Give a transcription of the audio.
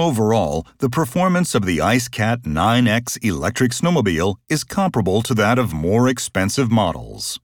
Overall, the performance of the Icecat 9X electric snowmobile is comparable to that of more expensive models.